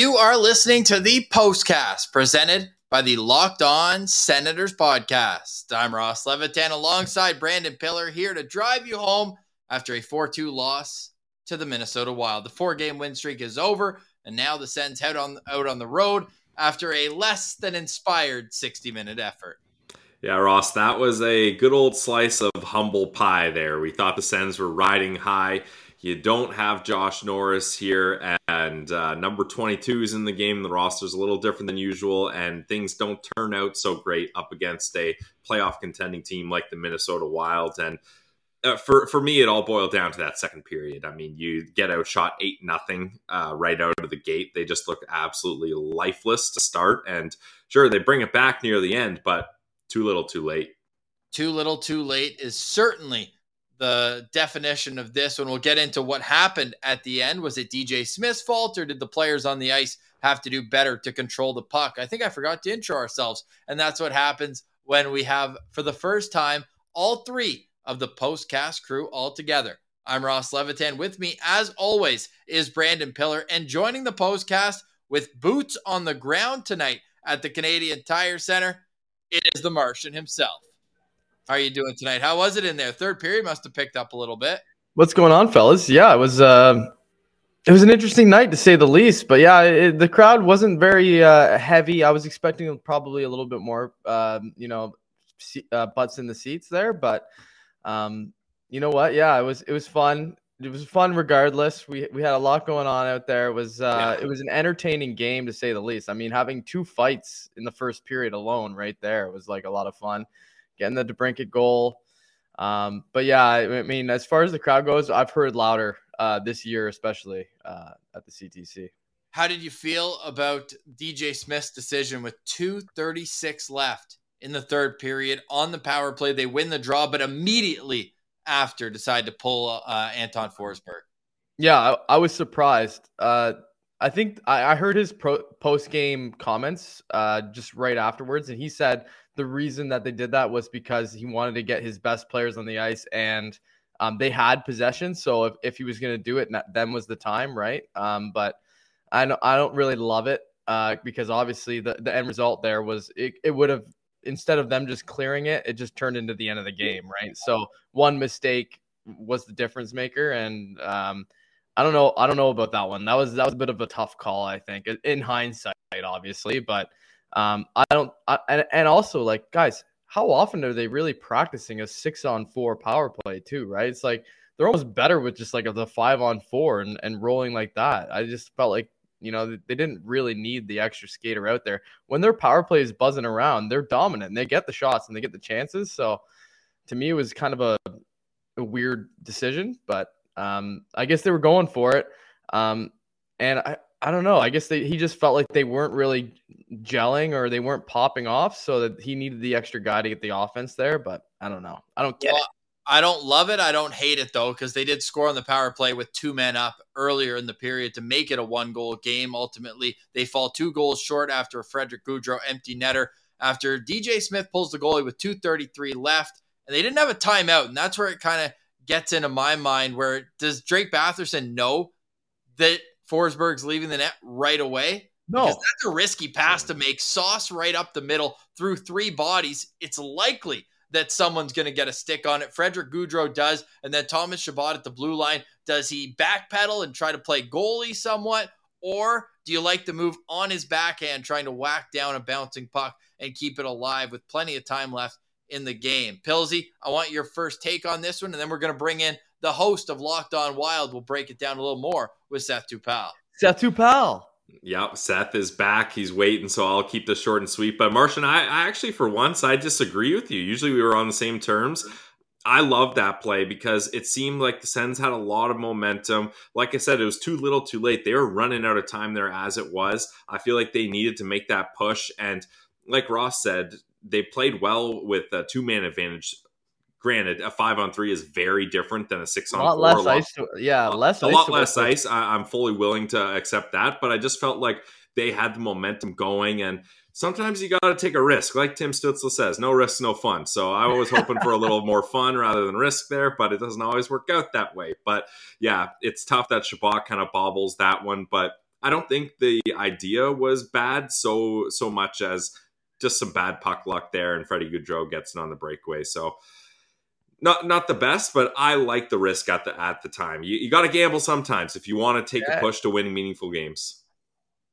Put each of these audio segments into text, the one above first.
You are listening to the postcast presented by the Locked On Senators podcast. I'm Ross Levitan alongside Brandon Piller here to drive you home after a 4 2 loss to the Minnesota Wild. The four game win streak is over, and now the Sens head on, out on the road after a less than inspired 60 minute effort. Yeah, Ross, that was a good old slice of humble pie there. We thought the Sens were riding high. You don't have Josh Norris here, and uh, number 22 is in the game. The roster is a little different than usual, and things don't turn out so great up against a playoff contending team like the Minnesota Wild. And uh, for for me, it all boiled down to that second period. I mean, you get outshot eight nothing uh, right out of the gate. They just look absolutely lifeless to start, and sure they bring it back near the end, but too little, too late. Too little, too late is certainly the definition of this when we'll get into what happened at the end. Was it DJ Smith's fault or did the players on the ice have to do better to control the puck? I think I forgot to intro ourselves. And that's what happens when we have, for the first time, all three of the postcast crew all together. I'm Ross Levitan. With me, as always, is Brandon Piller. And joining the postcast with boots on the ground tonight at the Canadian Tire Center, it is the Martian himself. How are you doing tonight? How was it in there? Third period must have picked up a little bit. What's going on, fellas? Yeah, it was. Uh, it was an interesting night to say the least. But yeah, it, the crowd wasn't very uh, heavy. I was expecting probably a little bit more, um, you know, uh, butts in the seats there. But um, you know what? Yeah, it was. It was fun. It was fun regardless. We we had a lot going on out there. It was uh, yeah. it was an entertaining game to say the least. I mean, having two fights in the first period alone, right there, was like a lot of fun getting the DeBrincat goal. Um, but yeah, I mean, as far as the crowd goes, I've heard louder uh, this year, especially uh, at the CTC. How did you feel about DJ Smith's decision with 236 left in the third period on the power play? They win the draw, but immediately after decide to pull uh, Anton Forsberg. Yeah, I, I was surprised. Uh, I think I, I heard his post game comments uh, just right afterwards, and he said the reason that they did that was because he wanted to get his best players on the ice and um, they had possession. So if, if he was going to do it, then was the time, right? Um, but I don't, I don't really love it uh, because obviously the, the end result there was it, it would have, instead of them just clearing it, it just turned into the end of the game, right? So one mistake was the difference maker. And um, I don't know, I don't know about that one. That was, that was a bit of a tough call, I think, in hindsight, obviously. But um, I don't, I, and, and also like guys, how often are they really practicing a six on four power play too? Right? It's like they're almost better with just like the five on four and, and rolling like that. I just felt like you know they didn't really need the extra skater out there when their power play is buzzing around. They're dominant. They get the shots and they get the chances. So to me, it was kind of a, a weird decision, but um, I guess they were going for it. Um, and I, I don't know. I guess they, he just felt like they weren't really gelling or they weren't popping off, so that he needed the extra guy to get the offense there. But I don't know. I don't get well, it. I don't love it. I don't hate it though, because they did score on the power play with two men up earlier in the period to make it a one goal game. Ultimately, they fall two goals short after Frederick Gaudreau empty netter. After DJ Smith pulls the goalie with 2:33 left, and they didn't have a timeout, and that's where it kind of gets into my mind. Where does Drake Batherson know that Forsberg's leaving the net right away. No. Because that's a risky pass to make. Sauce right up the middle through three bodies. It's likely that someone's going to get a stick on it. Frederick Gaudreau does. And then Thomas Chabot at the blue line. Does he backpedal and try to play goalie somewhat? Or do you like the move on his backhand, trying to whack down a bouncing puck and keep it alive with plenty of time left in the game? Pilsy, I want your first take on this one, and then we're going to bring in the host of Locked On Wild. We'll break it down a little more with Seth Toupal. Seth Toupal. Yep, Seth is back. He's waiting, so I'll keep this short and sweet. But Martian, I, I actually, for once, I disagree with you. Usually, we were on the same terms. I love that play because it seemed like the Sens had a lot of momentum. Like I said, it was too little, too late. They were running out of time there as it was. I feel like they needed to make that push. And like Ross said, they played well with a two man advantage. Granted, a five on three is very different than a six on A lot four. less lot- ice. To, yeah, less a ice. lot less ice. I, I'm fully willing to accept that, but I just felt like they had the momentum going, and sometimes you got to take a risk, like Tim Stützle says, "No risk, no fun." So I was hoping for a little more fun rather than risk there, but it doesn't always work out that way. But yeah, it's tough that Chabot kind of bobbles that one, but I don't think the idea was bad so so much as just some bad puck luck there, and Freddie Gaudreau gets it on the breakaway. So not not the best, but I like the risk at the at the time. You, you got to gamble sometimes if you want to take Yeah. a push to win meaningful games.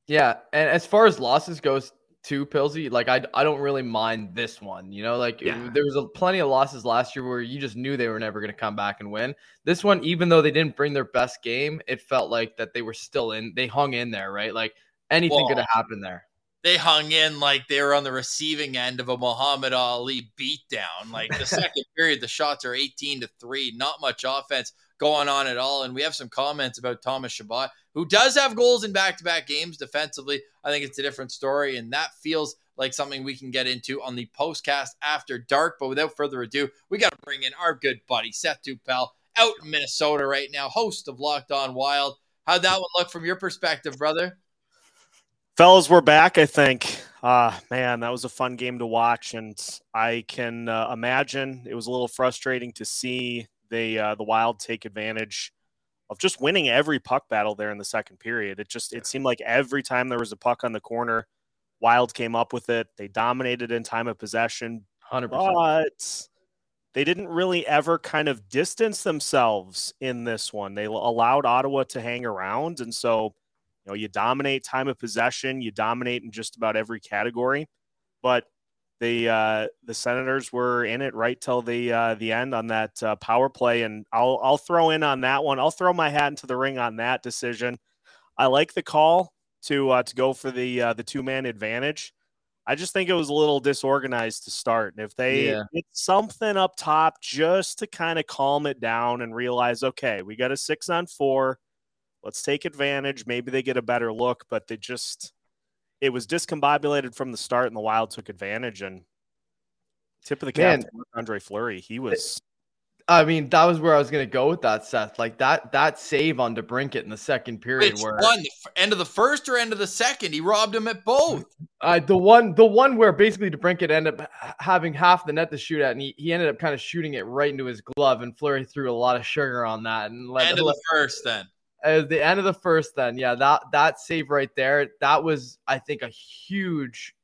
Yeah, and as far as losses goes, too, Pilsy, like I, I don't really mind this one. You know, like Yeah. there was a, plenty of losses last year where you just knew they were never going to come back and win. This one, even though they didn't bring their best game, it felt like that they were still in. They hung in there, right? Like anything Well, could have happened there. They hung in like they were on the receiving end of a Muhammad Ali beatdown. Like the second period, the shots are 18 to 3. Not much offense going on at all. And we have some comments about Thomas Chabot, who does have goals in back to back games defensively. I think it's a different story. And that feels like something we can get into on the postcast after dark. But without further ado, we got to bring in our good buddy, Seth Toupal out in Minnesota right now, host of Locked On Wild. How'd that one look from your perspective, brother? Fellas, we're back, I think. Uh, man, that was a fun game to watch, and I can uh, imagine it was a little frustrating to see the uh, the Wild take advantage of just winning every puck battle there in the second period. It just it seemed like every time there was a puck on the corner, Wild came up with it. They dominated in time of possession, 100%. but they didn't really ever kind of distance themselves in this one. They allowed Ottawa to hang around, and so you know you dominate time of possession, you dominate in just about every category, but the uh, the Senators were in it right till the uh, the end on that uh, power play, and I'll I'll throw in on that one. I'll throw my hat into the ring on that decision. I like the call to uh, to go for the uh, the two man advantage. I just think it was a little disorganized to start. And if they Yeah. get something up top just to kind of calm it down and realize, okay, we got a six on four, let's take advantage. Maybe they get a better look, but they just it was discombobulated from the start, and the Wild took advantage. And tip of the cap Man. to Andre Fleury, he was I mean, that was where I was going to go with that, Seth. Like that that save on DeBrincat in the second period Which where one? End of the first or end of the second? He robbed him at both. Uh, the one, the one where basically DeBrincat ended up having half the net to shoot at, and he, he ended up kind of shooting it right into his glove, and Fleury threw a lot of sugar on that, and let, End of let- the first, then. At the end of the first. Then, yeah, that that save right there, that was, I think, a huge,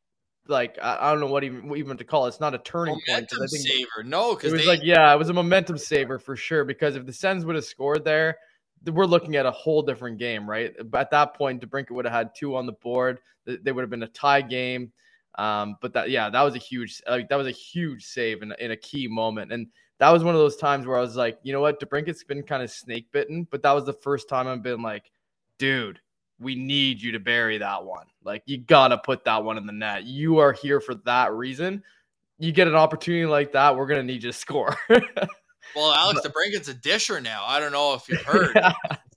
like, I, I don't know what even what even to call it. It's not a turning point. Momentum I think saver. No, it was they like, yeah, it was a momentum saver for sure. Because if the Sens would have scored there, we're looking at a whole different game, right? But at that point, DeBrincat would have had two on the board. They would have been a tie game. Um, but that, yeah, that was a huge, like, that was a huge save in, in a key moment. And that was one of those times where I was like, you know what, DeBrincat's been kind of snake bitten, but that was the first time I've been like, dude, we need you to bury that one. Like, you gotta put that one in the net. You are here for that reason. You get an opportunity like that, we're gonna need you to score. well, Alex DeBrincat's a disher now. I don't know if you've heard.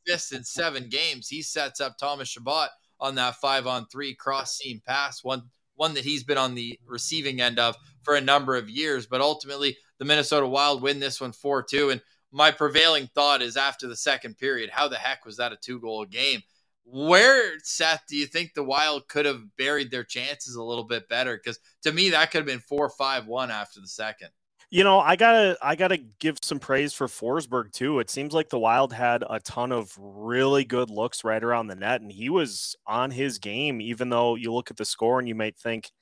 Yeah. In seven games, he sets up Thomas Chabot on that five on three cross seam pass, one one that he's been on the receiving end of for a number of years. But ultimately, the Minnesota Wild win this one four two. And my prevailing thought is after the second period, how the heck was that a two goal game? Where Seth, do you think the Wild could have buried their chances a little bit better? Because to me, that could have been four five one after the second. You know, I gotta I gotta give some praise for Forsberg too. It seems like the Wild had a ton of really good looks right around the net, and he was on his game. Even though you look at the score and you might think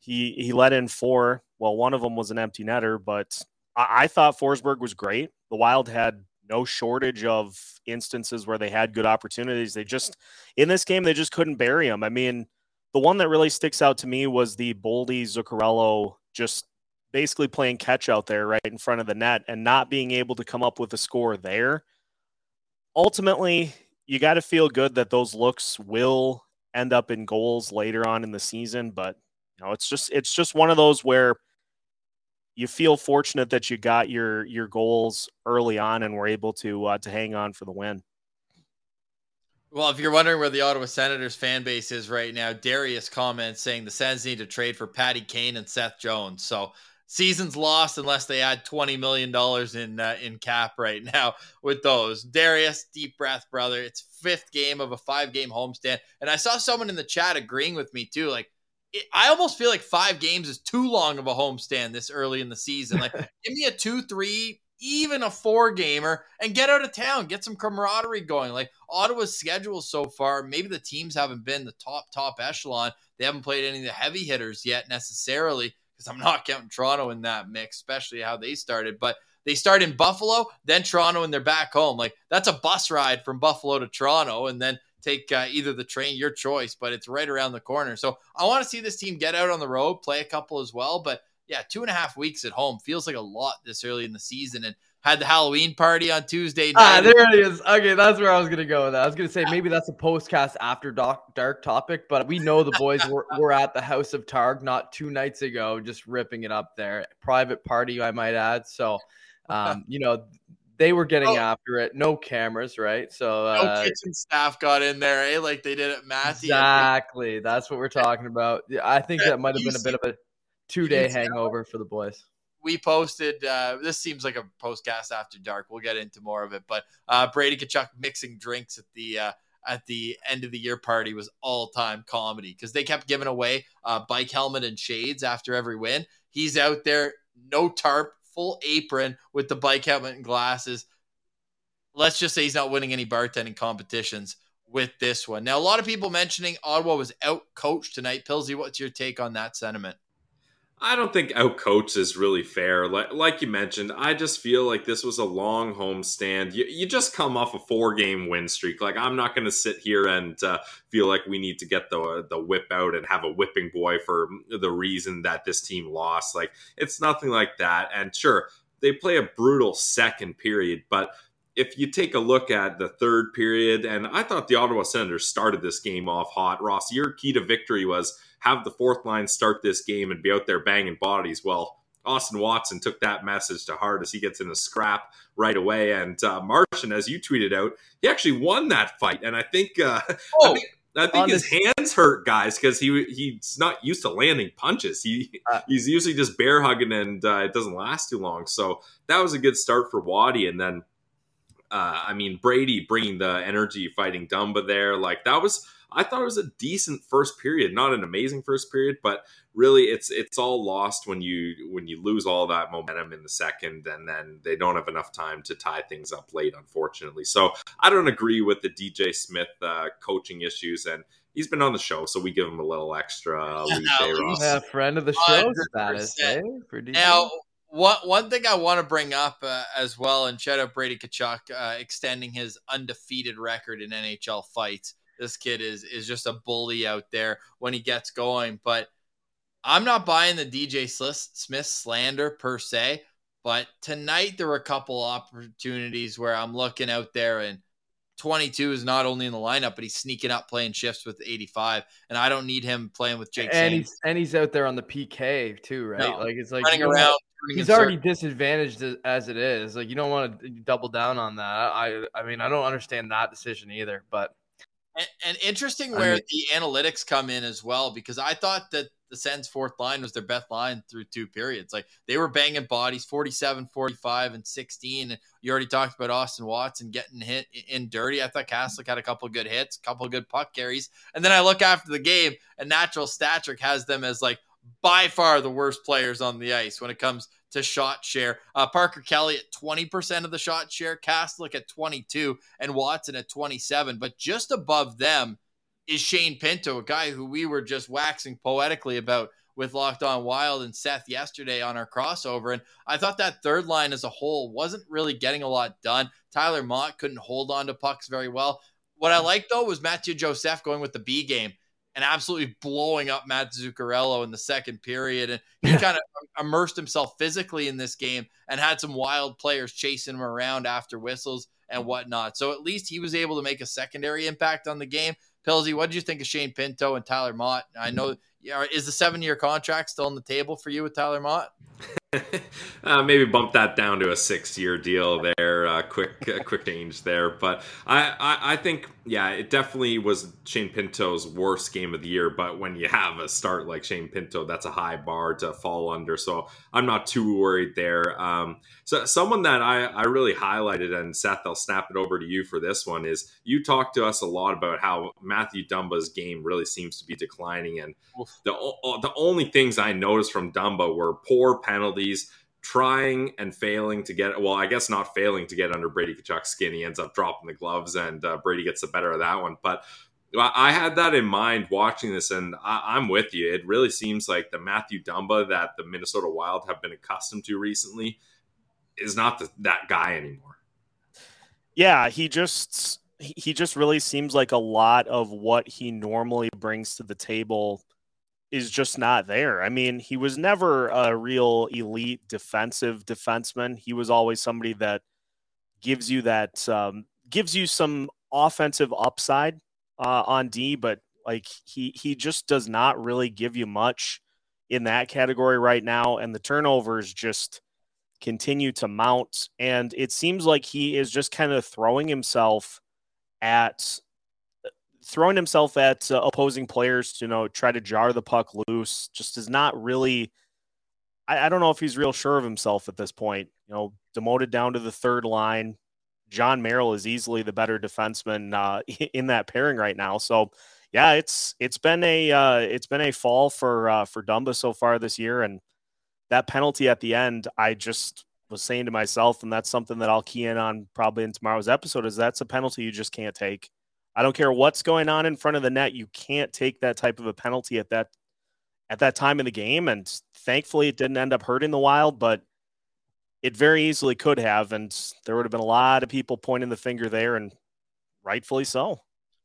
he he let in four. Well, one of them was an empty netter, but I, I thought Forsberg was great. The Wild had no shortage of instances where they had good opportunities. They just in this game they just couldn't bury him. I mean, the one that really sticks out to me was the Boldy Zuccarello just basically playing catch out there right in front of the net and not being able to come up with a score there. Ultimately, you got to feel good that those looks will end up in goals later on in the season, but you know, it's just it's just one of those where you feel fortunate that you got your your goals early on and were able to uh, to hang on for the win. Well, if you're wondering where the Ottawa Senators fan base is right now, Darius comments saying the Sens need to trade for Patty Kane and Seth Jones. So season's lost unless they add twenty million dollars in uh, in cap right now with those. Darius, deep breath, brother. It's fifth game of a five game homestand, and I saw someone in the chat agreeing with me too. Like, it, I almost feel like five games is too long of a homestand this early in the season. Like, give me a two, three, even a four gamer, and get out of town, get some camaraderie going. Like Ottawa's schedule so far, maybe the teams haven't been the top top echelon. They haven't played any of the heavy hitters yet necessarily because I'm not counting Toronto in that mix, especially how they started. But they start in Buffalo, then Toronto, and they're back home. Like that's a bus ride from Buffalo to Toronto, and then take uh, either the train, your choice, but it's right around the corner. So I want to see this team get out on the road, play a couple as well. But yeah, two and a half weeks at home feels like a lot this early in the season. And had the Halloween party on Tuesday ah, night. Ah, there it is. Okay, that's where I was gonna go with that. I was gonna say maybe that's a postcast after dark, dark topic, but we know the boys were, were at the House of Targ not two nights ago, just ripping it up there. Private party, I might add. So, um, you know, they were getting oh. after it. No cameras, right? So uh, no kitchen staff got in there, eh? Like they did at Matthew. Exactly. That's what we're talking about. I think that might have been a bit of a two day hangover for the boys we posted uh, this seems like a postcast after dark. We'll get into more of it but uh, brady Tkachuk mixing drinks at the uh, at the end of the year party was all time comedy because they kept giving away uh, bike helmet and shades after every win. He's out there no tarp full apron with the bike helmet and glasses. Let's just say he's not winning any bartending competitions with this one. Now a lot of people mentioning ottawa was out coached tonight. Pilsy, what's your take on that sentiment I don't think outcoach is really fair. Like, like you mentioned, I just feel like this was a long homestand. You, you just come off a four game win streak. Like, I'm not going to sit here and uh, feel like we need to get the the whip out and have a whipping boy for the reason that this team lost. Like, it's nothing like that. And sure, they play a brutal second period, but if you take a look at the third period, and I thought the Ottawa Senators started this game off hot. Ross, your key to victory was have the fourth line start this game and be out there banging bodies. Well, Austin Watson took that message to heart as he gets in a scrap right away. And uh, Martian, as you tweeted out, he actually won that fight. And I think, uh, oh, I think, I think his hands hurt, guys, because he he's not used to landing punches. He uh, he's usually just bear hugging, and uh, it doesn't last too long. So that was a good start for Waddy. And then, uh, I mean, Brady bringing the energy fighting Dumba there, like that was I thought it was a decent first period, not an amazing first period, but really it's it's all lost when you when you lose all that momentum in the second and then they don't have enough time to tie things up late unfortunately. So I don't agree with the DJ Smith uh, coaching issues and he's been on the show, so we give him a little extra lead day, Ross. Yeah, friend of the show status, eh? For DJ. Now, one one thing I want to bring up uh, as well, and shout out Brady Tkachuk uh, extending his undefeated record in NHL fights. This kid is is just a bully out there when he gets going. But I'm not buying the DJ Smith slander per se. But tonight there were a couple opportunities where I'm looking out there and 22 is not only in the lineup, but he's sneaking up playing shifts with 85, and I don't need him playing with Jake. And he's and he's out there on the PK too, right? No, like it's like running around. He's already disadvantaged as it is. Like you don't want to double down on that. I I mean I don't understand that decision either. But and, and interesting where I mean, the analytics come in as well, because I thought that the Sens fourth line was their best line through two periods. Like they were banging bodies 47, 45, and 16. And you already talked about Austin Watson getting hit in dirty. I thought Kastelic had a couple good hits, a couple good puck carries. And then I look after the game, and Natural Stat Trick has them as like by far the worst players on the ice when it comes to shot share. Uh, Parker Kelly at 20% of the shot share, Kastelic at 22, and Watson at 27. But just above them is Shane Pinto, a guy who we were just waxing poetically about with Locked On Wild and Seth yesterday on our crossover. And I thought that third line as a whole wasn't really getting a lot done. Tyler Motte couldn't hold on to pucks very well. What I liked though was Mathieu Joseph going with the B game and absolutely blowing up Matt Zuccarello in the second period. And he kind of immersed himself physically in this game and had some wild players chasing him around after whistles and whatnot. So at least he was able to make a secondary impact on the game. Pilsy, what did you think of Shane Pinto and Tyler Motte? I know is the seven year contract still on the table for you with Tyler Motte? uh, maybe bump that down to a six year deal there. Uh, quick, uh, quick change there. But I, I, I, think, yeah, it definitely was Shane Pinto's worst game of the year. But when you have a start like Shane Pinto, that's a high bar to fall under. So I'm not too worried there. Um, so someone that I, I really highlighted, and Seth, I'll snap it over to you for this one, is you talked to us a lot about how Matthew Dumba's game really seems to be declining. And the, the only things I noticed from Dumba were poor penalties penalties, trying and failing to get well, I guess not failing to get under Brady Tkachuk's skin. He ends up dropping the gloves, and uh, Brady gets the better of that one. But I had that in mind watching this, and I, am with you. It really seems like the Matthew Dumba that the Minnesota Wild have been accustomed to recently is not the, that guy anymore. Yeah, he just he just really seems like a lot of what he normally brings to the table is just not there. I mean, he was never a real elite defensive defenseman. He was always somebody that gives you that um, gives you some offensive upside uh, on D, but like he he just does not really give you much in that category right now, and the turnovers just continue to mount. And it seems like he is just kind of throwing himself at throwing himself at uh, opposing players to you know try to jar the puck loose just is not really I, I, don't know if he's real sure of himself at this point you know demoted down to the third line. Jon Merrill is easily the better defenseman uh, in that pairing right now. So yeah it's it's been a uh, it's been a fall for uh, for Dumba so far this year. And that penalty at the end I just was saying to myself and that's something that I'll key in on probably in tomorrow's episode is that's a penalty you just can't take I don't care what's going on in front of the net. You can't take that type of a penalty at that at that time in the game. And thankfully, it didn't end up hurting the Wild, but it very easily could have. And there would have been a lot of people pointing the finger there, and rightfully so.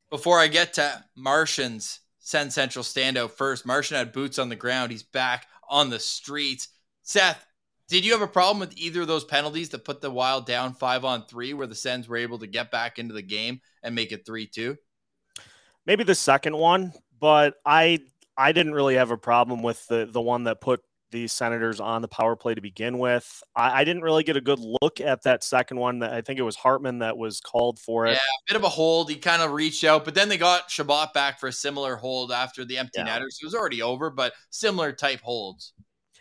Before I get to Martian's Sens Central standout first, Martian had boots on the ground. He's back on the streets. Seth, did you have a problem with either of those penalties that put the Wild down five on three, where the Sens were able to get back into the game and make it three two? Maybe the second one, but I I didn't really have a problem with the the one that put the Senators on the power play to begin with. I, I didn't really get a good look at that second one. That I think it was Hartman that was called for it. Yeah, a bit of a hold. He kind of reached out, but then they got Chabot back for a similar hold after the empty yeah. netters. It was already over, but similar type holds.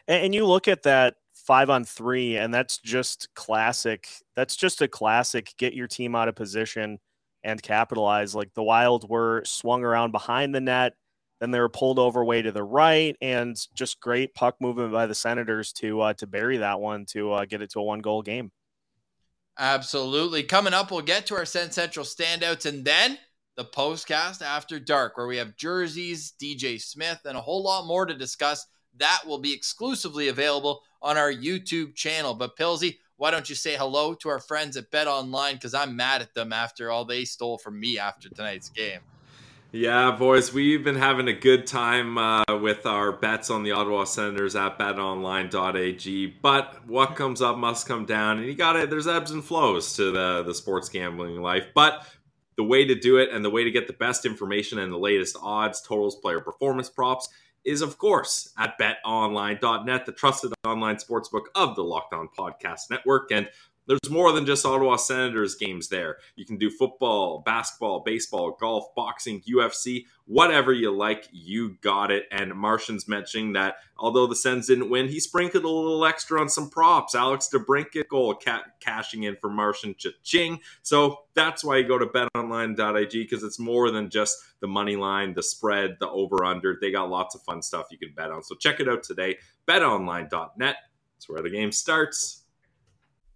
And, and you look at that five on three, and that's just classic. That's just a classic. Get your team out of position and capitalize. Like the Wild were swung around behind the net, then they were pulled over way to the right, and just great puck movement by the Senators to uh, to bury that one to uh, get it to a one goal game. Absolutely. Coming up, we'll get to our Sens Central standouts, and then the postcast after dark, where we have jerseys, DJ Smith, and a whole lot more to discuss. That will be exclusively available on our YouTube channel. But Pilsy, why don't you say hello to our friends at Bet Online? Because I'm mad at them after all they stole from me after tonight's game. Yeah, boys, we've been having a good time uh, with our bets on the Ottawa Senators at betonline.ag. But what comes up must come down, and you got it. There's ebbs and flows to the the sports gambling life, but the way to do it and the way to get the best information and the latest odds, totals, player performance props is, of course, at betonline.net, the trusted online sportsbook of the Locked On Podcast Network. And there's more than just Ottawa Senators games there. You can do football, basketball, baseball, golf, boxing, UFC, whatever you like, you got it. And Martian's mentioning that although the Sens didn't win, he sprinkled a little extra on some props. Alex DeBrincat goal ca- cashing in for Martian Cha-ching. So that's why you go to betonline.ag because it's more than just the money line, the spread, the over under. They got lots of fun stuff you can bet on. So check it out today. betonline.net It's where the game starts.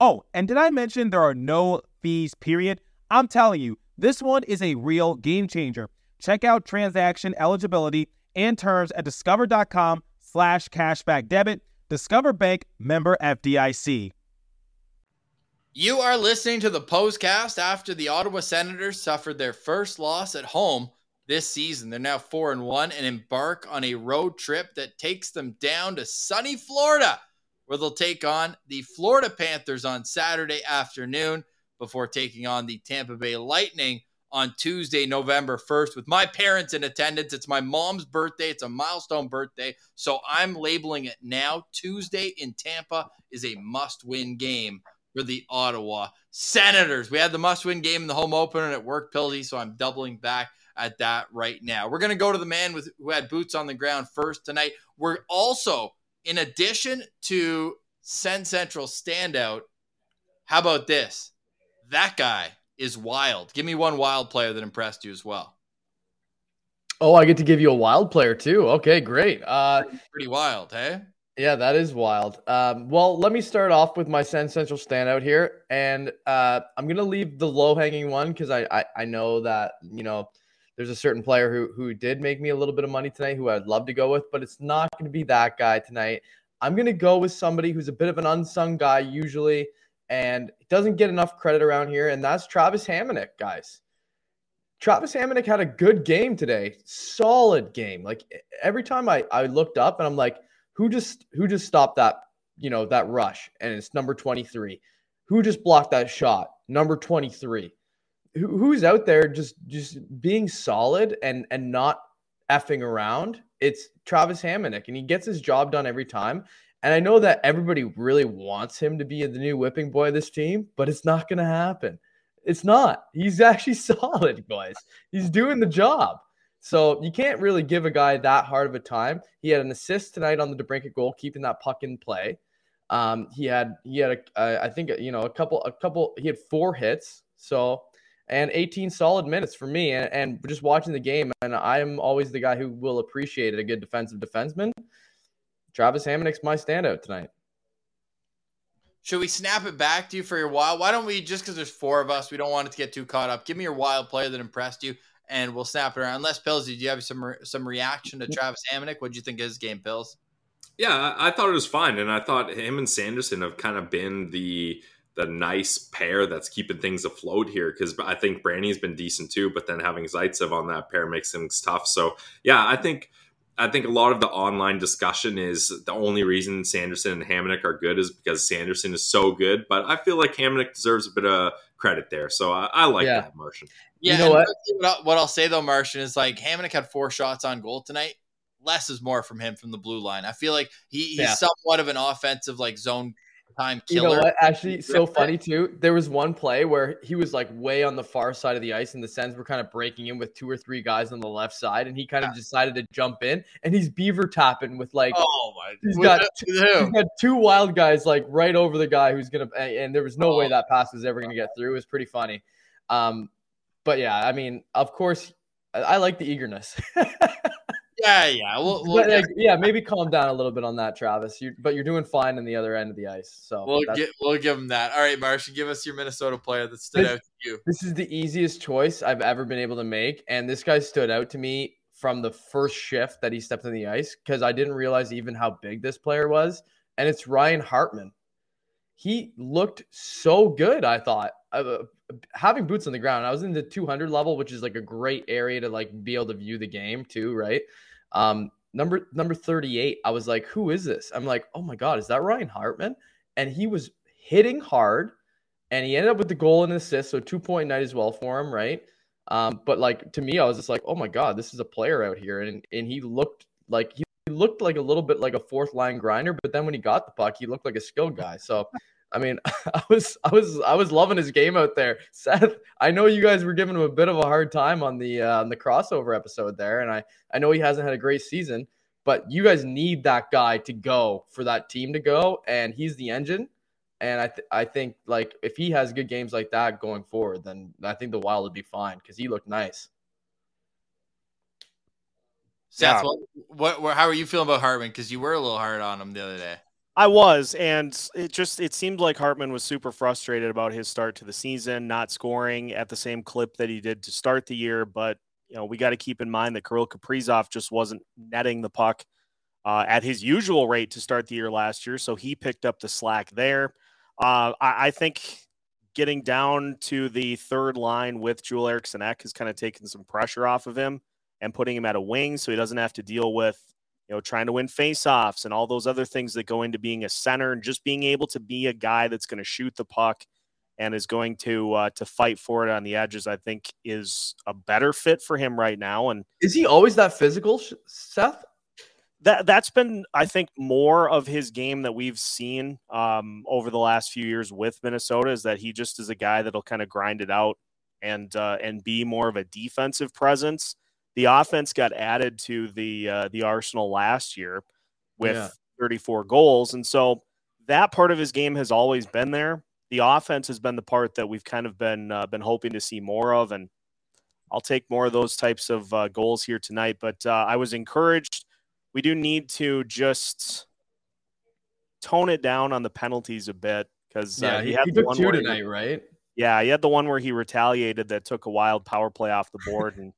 Oh, and did I mention there are no fees, period? I'm telling you, this one is a real game changer. Check out transaction eligibility and terms at discover.com slash cashback debit. Discover Bank member FDIC. You are listening to the postcast after the Ottawa Senators suffered their first loss at home this season. They're now 4 and 1 and embark on a road trip that takes them down to sunny Florida where they'll take on the Florida Panthers on Saturday afternoon before taking on the Tampa Bay Lightning on Tuesday, November 1st, with my parents in attendance. It's my mom's birthday. It's a milestone birthday. So I'm labeling it now. Tuesday in Tampa is a must win game for the Ottawa Senators. We had the must win game in the home opener and it worked, Pilsy. So I'm doubling back at that right now. We're going to go to the man with who had boots on the ground first tonight. We're also in addition to Sens Central standout, how about this? That guy is wild. Give me one wild player that impressed you as well. Oh, I get to give you a wild player too. Okay, great. Uh, Pretty wild, hey? Yeah, that is wild. Um, well, let me start off with my Sens Central standout here, and uh, I'm gonna leave the low hanging one because I, I I know that you know there's a certain player who who did make me a little bit of money tonight who I'd love to go with, but it's not going to be that guy tonight. I'm going to go with somebody who's a bit of an unsung guy usually and doesn't get enough credit around here, and that's Travis Hamonic, guys. Travis Hamonic had a good game today, solid game. Like every time I I looked up and I'm like, who just who just stopped that you know that rush? And it's number 23. Who just blocked that shot? Number 23 who's out there just just being solid and and not effing around? It's travis hamonic and he gets his job done every time. And i know that everybody really wants him to be the new whipping boy of this team but it's not going to happen. It's not. He's actually solid guys he's doing the job. So you can't really give a guy that hard of a time. He had an assist tonight on the DeBrincat goal keeping that puck in play. Um, he had he had a, a, I think you know a couple a couple he had four hits. So and 18 solid minutes for me. And, and just watching the game, and I'm always the guy who will appreciate a good defensive defenseman. Travis Hamonic's my standout tonight. Should we snap it back to you for your wild? Why don't we just because there's four of us, we don't want it to get too caught up. Give me your wild player that impressed you, and we'll snap it around. Unless Pills, did you have some some reaction to Travis Hamonic? What do you think of his game, Pills? Yeah, I thought it was fine, and I thought him and Sanderson have kind of been the the nice pair that's keeping things afloat here because I think Brandy's been decent too, but then having Zaitsev on that pair makes things tough. So yeah, I think I think a lot of the online discussion is the only reason Sanderson and Hamonic are good is because Sanderson is so good, but I feel like Hamonic deserves a bit of credit there. So I, I like yeah. that, Martian. Yeah, you know what? what I'll say though, Martian is like Hamonic had four shots on goal tonight. Less is more from him from the blue line. I feel like he, he's yeah. somewhat of an offensive like zone time killer. You know what? Actually, so funny too. There was one play where he was like way on the far side of the ice, and the Sens were kind of breaking in with two or three guys on the left side, and he kind of decided to jump in, and he's beaver tapping with like, oh my, he's got, two, he's got two wild guys like right over the guy who's gonna, and there was no oh. way that pass was ever gonna get through. It was pretty funny. Um, but yeah, I mean, of course, I, I like the eagerness. Yeah, yeah. We'll, we'll but, like, yeah, maybe calm down a little bit on that, Travis. You, but you're doing fine on the other end of the ice. So we'll get, we'll give him that. All right, Martian, give us your Minnesota player that stood this, out to you. This is the easiest choice I've ever been able to make, and this guy stood out to me from the first shift that he stepped on the ice because I didn't realize even how big this player was, and it's Ryan Hartman. He looked so good. I thought. Uh, having boots on the ground, I was in the 200 level, which is like a great area to like be able to view the game too, right? Um, number number 38, I was like, who is this? I'm like, oh my God, is that Ryan Hartman? And he was hitting hard and he ended up with the goal and assist. So two point night as well for him, right? Um, but like to me, I was just like, oh my God, this is a player out here. And and he looked like he looked like a little bit like a fourth line grinder, but then when he got the puck, he looked like a skilled guy. So I mean, I was I was I was loving his game out there. Seth, I know you guys were giving him a bit of a hard time on the uh, on the crossover episode there, and I I know he hasn't had a great season, but you guys need that guy to go for that team to go, and he's the engine. And I th- I think like if he has good games like that going forward, then I think the Wild would be fine because he looked nice. Seth, yeah. what, what, how are you feeling about Hartman? Because you were a little hard on him the other day. I was, and it just it seemed like Hartman was super frustrated about his start to the season, not scoring at the same clip that he did to start the year. But you know, we got to keep in mind that Kirill Kaprizov just wasn't netting the puck uh, at his usual rate to start the year last year, so he picked up the slack there. Uh, I, I, think getting down to the third line with Joel Eriksson Ek has kind of taken some pressure off of him and putting him at a wing, so he doesn't have to deal with you know, trying to win faceoffs and all those other things that go into being a center and just being able to be a guy that's going to shoot the puck and is going to uh, to fight for it on the edges. I think is a better fit for him right now. And is he always that physical, Seth? That that's been, I think, more of his game that we've seen um, over the last few years with Minnesota is that he just is a guy that'll kind of grind it out and uh, and be more of a defensive presence the offense got added to the uh, the arsenal last year with yeah. 34 goals, and so that part of his game has always been there. The offense has been the part that we've kind of been uh, been hoping to see more of, and I'll take more of those types of uh, goals here tonight. But uh, I was encouraged. We do need to just tone it down on the penalties a bit because uh, yeah, he, he, had he took two tonight, he, right? Yeah, he had the one where he retaliated that took a wild power play off the board and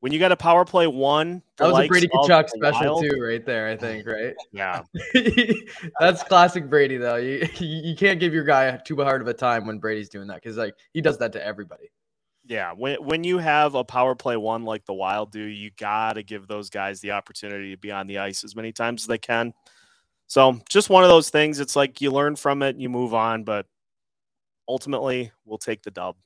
when you got a power play one, that was a Brady Tkachuk special wild. too, right there. I think, right? Yeah, that's classic Brady though. You you can't give your guy too hard of a time when Brady's doing that because like he does that to everybody. Yeah, when when you have a power play one like the Wild do, you gotta give those guys the opportunity to be on the ice as many times as they can. So just one of those things. It's like you learn from it, you move on, but ultimately we'll take the dub.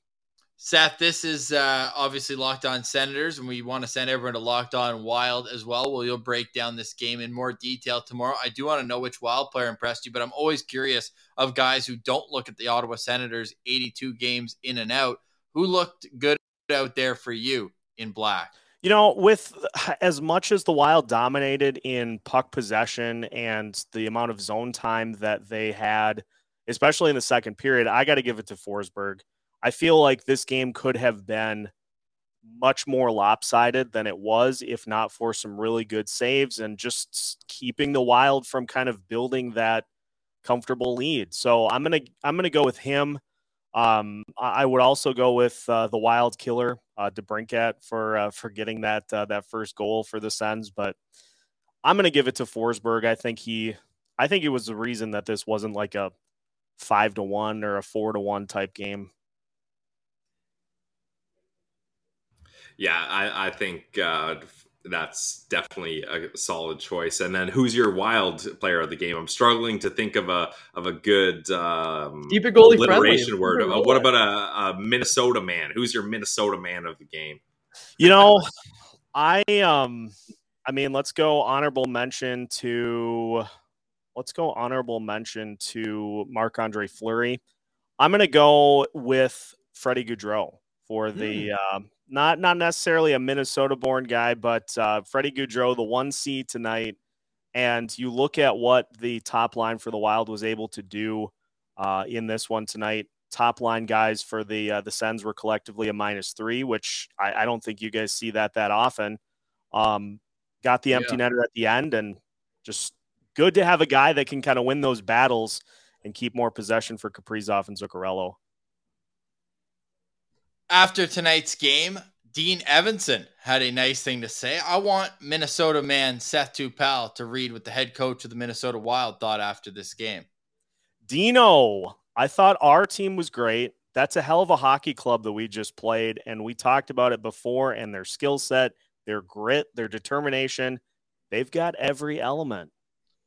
Seth, this is uh, obviously Locked On Senators, and we want to send everyone to Locked On Wild as well. Well, you'll break down this game in more detail tomorrow. I do want to know which Wild player impressed you, but I'm always curious of guys who don't look at the Ottawa Senators 82 games in and out. Who looked good out there for you in black? You know, with as much as the Wild dominated in puck possession and the amount of zone time that they had, especially in the second period, I got to give it to Forsberg. I feel like this game could have been much more lopsided than it was if not for some really good saves and just keeping the wild from kind of building that comfortable lead. So I'm going to I'm going to go with him. Um, I would also go with uh, the wild killer uh, DeBrincat for uh, for getting that uh, that first goal for the Sens, but I'm going to give it to Forsberg. I think he I think it was the reason that this wasn't like a 5 to 1 or a 4 to 1 type game. Yeah, I, I think uh, that's definitely a solid choice. And then who's your wild player of the game? I'm struggling to think of a of a good um, keep it goalie alliteration word. Uh, what about a, a, Minnesota man? Who's your Minnesota man of the game? You know, I um, I mean, let's go honorable mention to let's go honorable mention to Marc Andre Fleury. I'm gonna go with Freddie Gaudreau for the mm. uh, not not necessarily a Minnesota-born guy, but uh, Freddie Gaudreau, the one seed tonight, and you look at what the top line for the Wild was able to do uh, in this one tonight. Top line guys for the uh, the Sens were collectively a minus three, which I, I don't think you guys see that that often. Um, got the empty yeah. netter at the end, and just good to have a guy that can kind of win those battles and keep more possession for Kaprizov and Zuccarello after tonight's game, Dean Evason had a nice thing to say. I want Minnesota man Seth Toupal to read what the head coach of the Minnesota Wild thought after this game. Dino, I thought our team was great. That's a hell of a hockey club that we just played, and we talked about it before. And their skill set, their grit, their determination, they've got every element.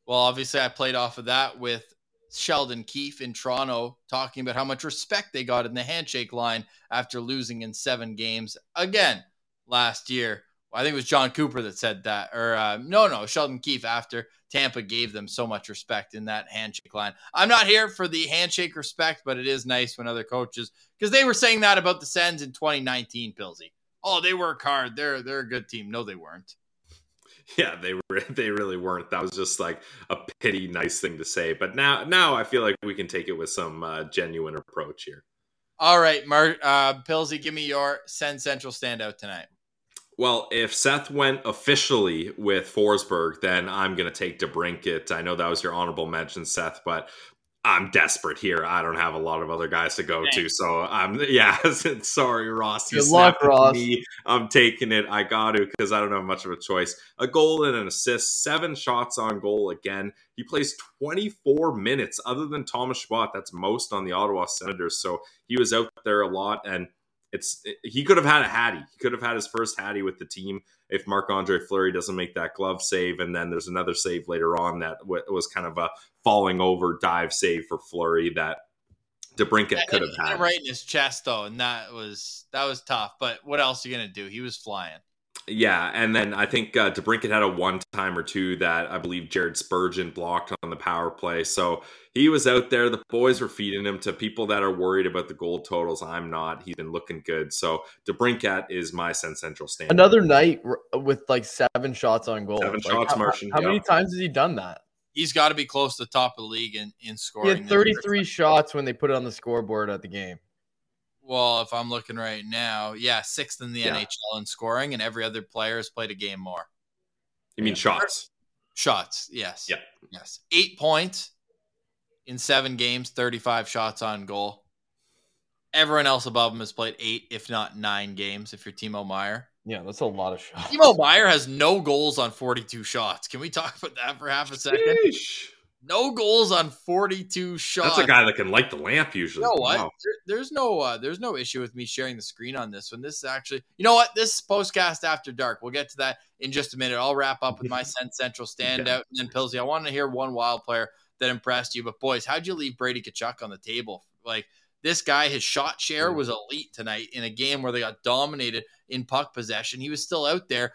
Well, obviously, I played off of that with Sheldon Keefe in Toronto talking about how much respect they got in the handshake line after losing in seven games again last year I think it was Jon Cooper that said that, or uh, no, no, Sheldon Keefe after Tampa gave them so much respect in that handshake line. I'm not here for the handshake respect, but it is nice when other coaches, because they were saying that about the Sens in 2019, Pilsy. Oh, they work hard. They're they're a good team. No, they weren't. Yeah, they were. They really weren't. That was just like a pity, nice thing to say. But now, now I feel like we can take it with some uh, genuine approach here. All right, Mark uh, Pilsy, give me your Sens Central standout tonight. Well, if Seth went officially with Forsberg, then I'm going to take DeBrincat. I know that was your honorable mention, Seth, but I'm desperate here. I don't have a lot of other guys to go to, so I'm yeah. sorry, Ross. Good luck, Ross. Me. I'm taking it. I got to because I don't have much of a choice. A goal and an assist, seven shots on goal again. He plays 24 minutes. Other than Thomas Chabot, that's most on the Ottawa Senators. So he was out there a lot and it's he could have had a hattie. He could have had his first hattie with the team if Marc Andre Fleury doesn't make that glove save, and then there's another save later on that was kind of a falling over dive save for Fleury that DeBrincat could have had right in his chest though, and that was that was tough. But what else are you gonna do? He was flying. Yeah, and then I think uh, DeBrincat had a one time or two that I believe Jared Spurgeon blocked on the power play. So he was out there. The boys were feeding him to people that are worried about the goal totals. I'm not. He's been looking good. So DeBrincat is my Sens Central stand. Another night with like seven shots on goal. Seven like, shots, how, Martian. How, many times has he done that? He's got to be close to the top of the league in, in scoring. He had 33 shots when they put it on the scoreboard at the game. Well, if I'm looking right now, yeah, sixth in the yeah. NHL in scoring, and every other player has played a game more. You mean shots? Shots, yes. Yeah. Yes. Eight points in seven games, 35 shots on goal. Everyone else above him has played eight, if not nine games, if you're Timo Meier. Yeah, that's a lot of shots. Timo Meier has no goals on 42 shots. Can we talk about that for half a second? Sheesh. No goals on 42 shots. That's a guy that can light the lamp usually. You know what? Wow. There, there's no uh, there's no issue with me sharing the screen on this one. This is actually, you know what? This is postcast after dark. We'll get to that in just a minute. I'll wrap up with my Sens Central standout yeah. and then Pilsy. I want to hear one wild player that impressed you. But boys, how'd you leave Brady Tkachuk on the table? Like this guy, his shot share hmm. was elite tonight in a game where they got dominated in puck possession. He was still out there,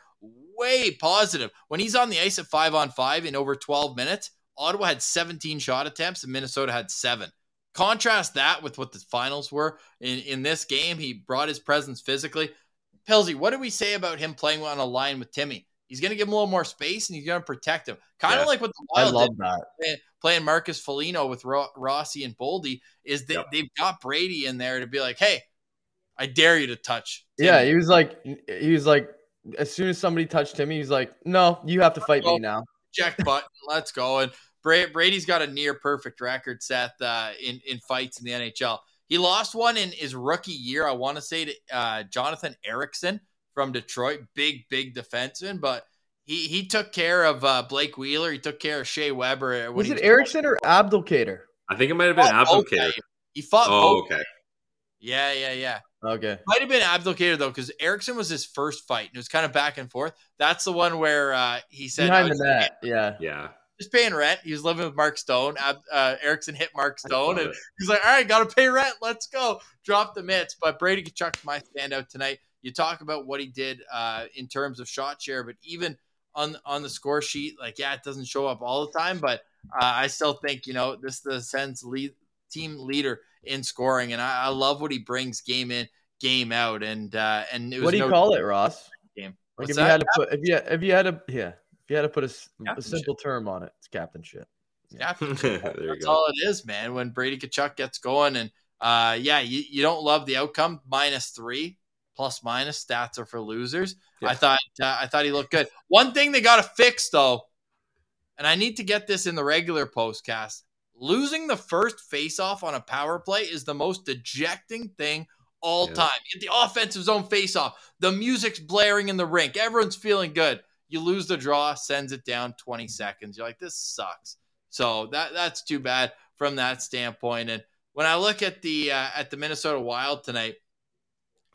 way positive. When he's on the ice at five on five in over 12 minutes, Ottawa had 17 shot attempts and Minnesota had seven. Contrast that with what the finals were in, in this game. He brought his presence physically. Pilsy, what do we say about him playing on a line with Timmy? He's going to give him a little more space and he's going to protect him. Kind of yeah, like what the Wild I love did that. Playing, playing Marcus Foligno with Ro- Rossi and Boldy is they, yep. they've got Brady in there to be like, hey, I dare you to touch. Yeah, he was like, he was like, as soon as somebody touched him, he was like, no, you have to fight me now. Check button, let's go. And Brady's got a near perfect record, Seth, uh, in in fights in the NHL. He lost one in his rookie year. I want to say to uh, Jonathan Ericsson from Detroit, big big defenseman, but he he took care of uh, Blake Wheeler. He took care of Shea Weber. Was it was Ericsson or Abdelkader? I think it might have been Abdelkader. He fought. Oh, okay. Yeah, yeah, yeah. Okay. Might have been Abdelkader though, because Ericsson was his first fight, and it was kind of back and forth. That's the one where uh, he said behind the net. Yeah, yeah just paying rent. He was living with Mark Stone. Uh, Ericsson hit Mark Stone, and he's like, "All right, got to pay rent. Let's go." Drop the mitts. But Brady Tkachuk's my standout tonight. You talk about what he did uh, in terms of shot share, but even on on the score sheet, like yeah, it doesn't show up all the time, but uh, I still think you know this is the Sens lead team leader in scoring, and I, I, love what he brings game in, game out, and uh, and what do you no call it, Ross? Game. Like if you had to put if you if you had to yeah if you had to put a, a simple term on it, it's captain shit. Yeah, that's all it is, man. When Brady Tkachuk gets going, and uh, yeah, you, you don't love the outcome. Minus three, plus minus stats are for losers. Yeah. I thought uh, I thought he looked good. One thing they got to fix though, and I need to get this in the regular postcast. Losing the first faceoff on a power play is the most dejecting thing all yeah. time. Get the offensive zone faceoff. The music's blaring in the rink. Everyone's feeling good. You lose the draw, sends it down 20 seconds. You're like, this sucks. So that that's too bad from that standpoint. And when I look at the uh, at the Minnesota Wild tonight,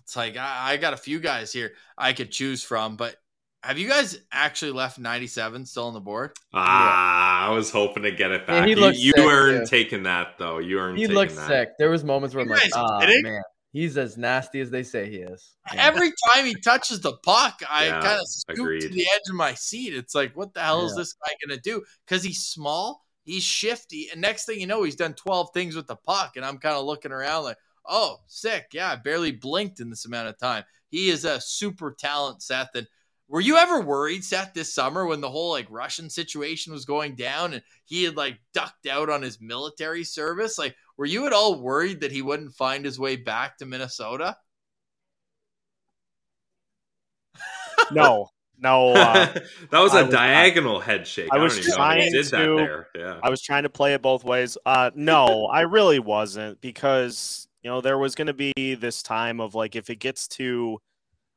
it's like I, I got a few guys here I could choose from, but have you guys actually left 97 still on the board? Ah, yeah. I was hoping to get it back. Yeah, you you weren't taking that though. You weren't. He looked that. sick. There was moments where I'm like, oh man. He's as nasty as they say he is. Every time he touches the puck, I Yeah, kind of scoop to the edge of my seat. It's like, what the hell is this guy gonna do? Because he's small, he's shifty, and next thing you know, he's done 12 things with the puck. And I'm kind of looking around like, oh, sick. Yeah, I barely blinked in this amount of time. He is a super talent, Seth. And were you ever worried, Seth, this summer when the whole like Russian situation was going down and he had like ducked out on his military service? Like, were you at all worried that he wouldn't find his way back to Minnesota? No, no. Uh, that was I a was- diagonal head shake. I I, was don't even know how he trying did that to- there. Yeah. I was trying to play it both ways. Uh, no, I really wasn't because you know there was going to be this time of like if it gets to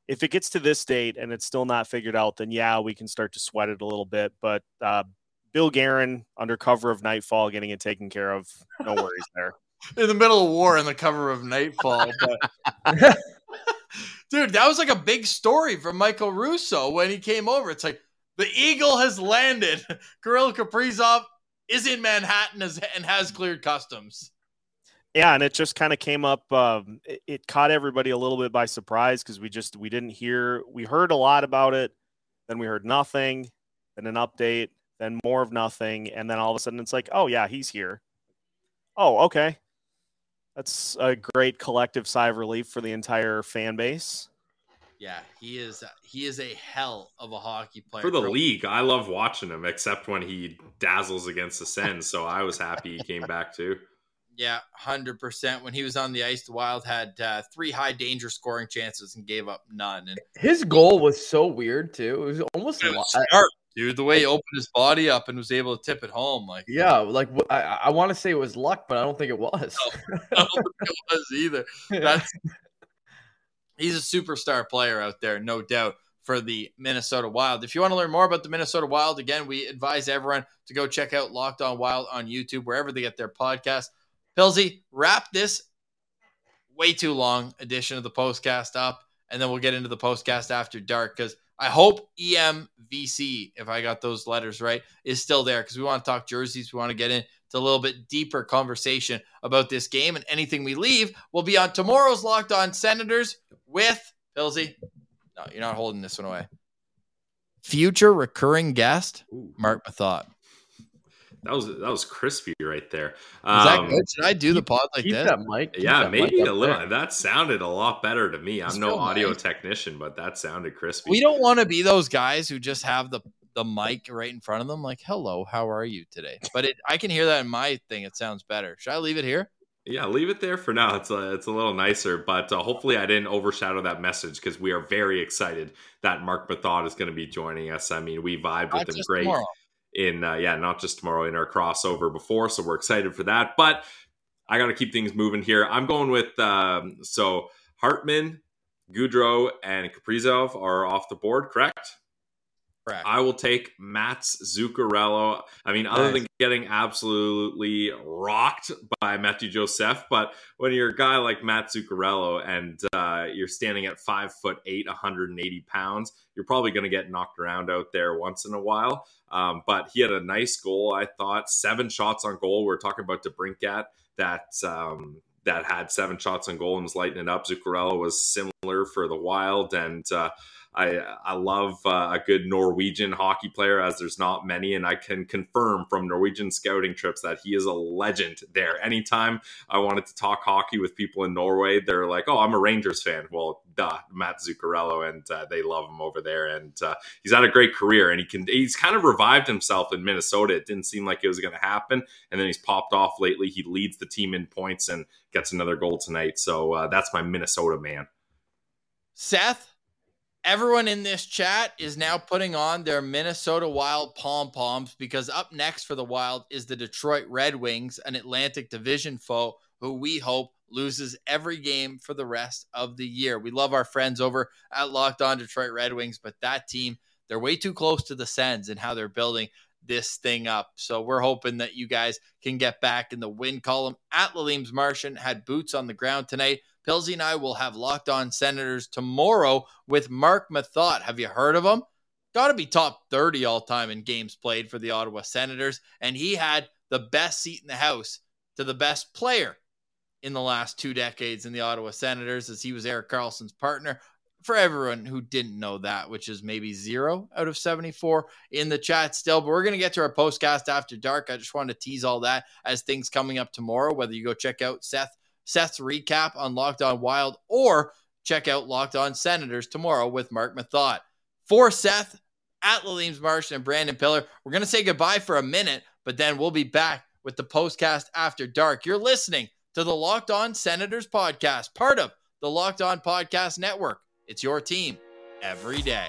if it gets to this date and it's still not figured out, then yeah, we can start to sweat it a little bit. But uh, Bill Guerin, under cover of nightfall, getting it taken care of, no worries there. in the middle of war in the cover of Nightfall. But dude, that was like a big story for Michael Russo when he came over. It's like the Eagle has landed. Kirill Kaprizov is in Manhattan and has cleared customs. Yeah, and it just kind of came up. Um, it, it caught everybody a little bit by surprise because we just we didn't hear. We heard a lot about it, then we heard nothing, then an update, then more of nothing, and then all of a sudden it's like, oh yeah, he's here. Oh, okay. That's a great collective sigh of relief for the entire fan base. Yeah, he is. He is a hell of a hockey player For the league, I love watching him, except when he dazzles against the Sens. So I was happy he came back too. Yeah, hundred percent. When he was on the ice, the Wild had uh, three high danger scoring chances and gave up none. And His goal was so weird too. It was almost it was sharp, dude. The way he opened his body up and was able to tip it home, like yeah, like I, I want to say it was luck, but I don't think it was. I don't think it was either. That's he's a superstar player out there, no doubt, for the Minnesota Wild. If you want to learn more about the Minnesota Wild, again, we advise everyone to go check out Locked On Wild on YouTube, wherever they get their podcast. Pilsy, wrap this way too long edition of the postcast up, and then we'll get into the postcast after dark because I hope EMVC, if I got those letters right, is still there because we want to talk jerseys. We want to get into a little bit deeper conversation about this game, and anything we leave will be on tomorrow's Locked On Senators with Pilsy. No, you're not holding this one away. Future recurring guest, Ooh, Marc Methot. That was that was crispy right there. Is that Um, good? Should I do the pod like Keep that Mike? keep Yeah, that maybe up a little. there. That sounded a lot better to me. I'm It's no audio nice. technician, but that sounded crispy. We don't want to be those guys who just have the the mic right in front of them, like "Hello, how are you today?" But it, I can hear that in my thing. It sounds better. Should I leave it here? Yeah, leave it there for now. It's a, it's a little nicer, but uh, hopefully I didn't overshadow that message because we are very excited that Marc Methot is going to be joining us. I mean, we vibed Not with him great tomorrow. In uh, yeah, not just tomorrow in our crossover before, so we're excited for that. But I got to keep things moving here. I'm going with um, so Hartman, Gaudreau, and Kaprizov are off the board, correct? Correct. I will take Mats Zuccarello. I mean, other Nice. than getting absolutely rocked by Mathieu Joseph, but when you're a guy like Matt Zuccarello and uh, you're standing at five foot eight, 180 pounds, you're probably going to get knocked around out there once in a while. Um, but he had a nice goal, I thought. Seven shots on goal. We're talking about DeBrincat that um, that had seven shots on goal and was lighting it up. Zuccarello was similar for the Wild, and uh, I I love uh, a good Norwegian hockey player, as there's not many, and I can confirm from Norwegian scouting trips that he is a legend there. Anytime I wanted to talk hockey with people in Norway, they're like, "Oh, I'm a Rangers fan." Well, duh, Matt Zuccarello, and uh, they love him over there, and uh, he's had a great career, and he can he's kind of revived himself in Minnesota. It didn't seem like it was going to happen, and then he's popped off lately. He leads the team in points and gets another goal tonight. So uh, that's my Minnesota man. Seth, everyone in this chat is now putting on their Minnesota Wild pom poms because up next for the Wild is the Detroit Red Wings, an Atlantic Division foe who we hope loses every game for the rest of the year. We love our friends over at Locked On Detroit Red Wings, but that team, they're way too close to the Sens and how they're building this thing up. So we're hoping that you guys can get back in the win column. At Laleem's Martian had boots on the ground tonight. Pilsy and I will have locked on Senators tomorrow with Marc Methot. Have you heard of him? Got to be top 30 all time in games played for the Ottawa Senators. And he had the best seat in the house to the best player in the last two decades in the Ottawa Senators, as he was Erik Karlsson's partner. For everyone who didn't know that, which is maybe zero out of 74 in the chat still, but we're going to get to our postcast after dark. I just wanted to tease all that as things coming up tomorrow, whether you go check out Seth Seth's recap on Locked On Wild or check out Locked On Senators tomorrow with Marc Methot. For Seth, at Lalim's Marsh and Brandon Piller, we're going to say goodbye for a minute, but then we'll be back with the postcast after dark. You're listening to the Locked On Senators podcast, part of the Locked On Podcast Network. It's your team every day.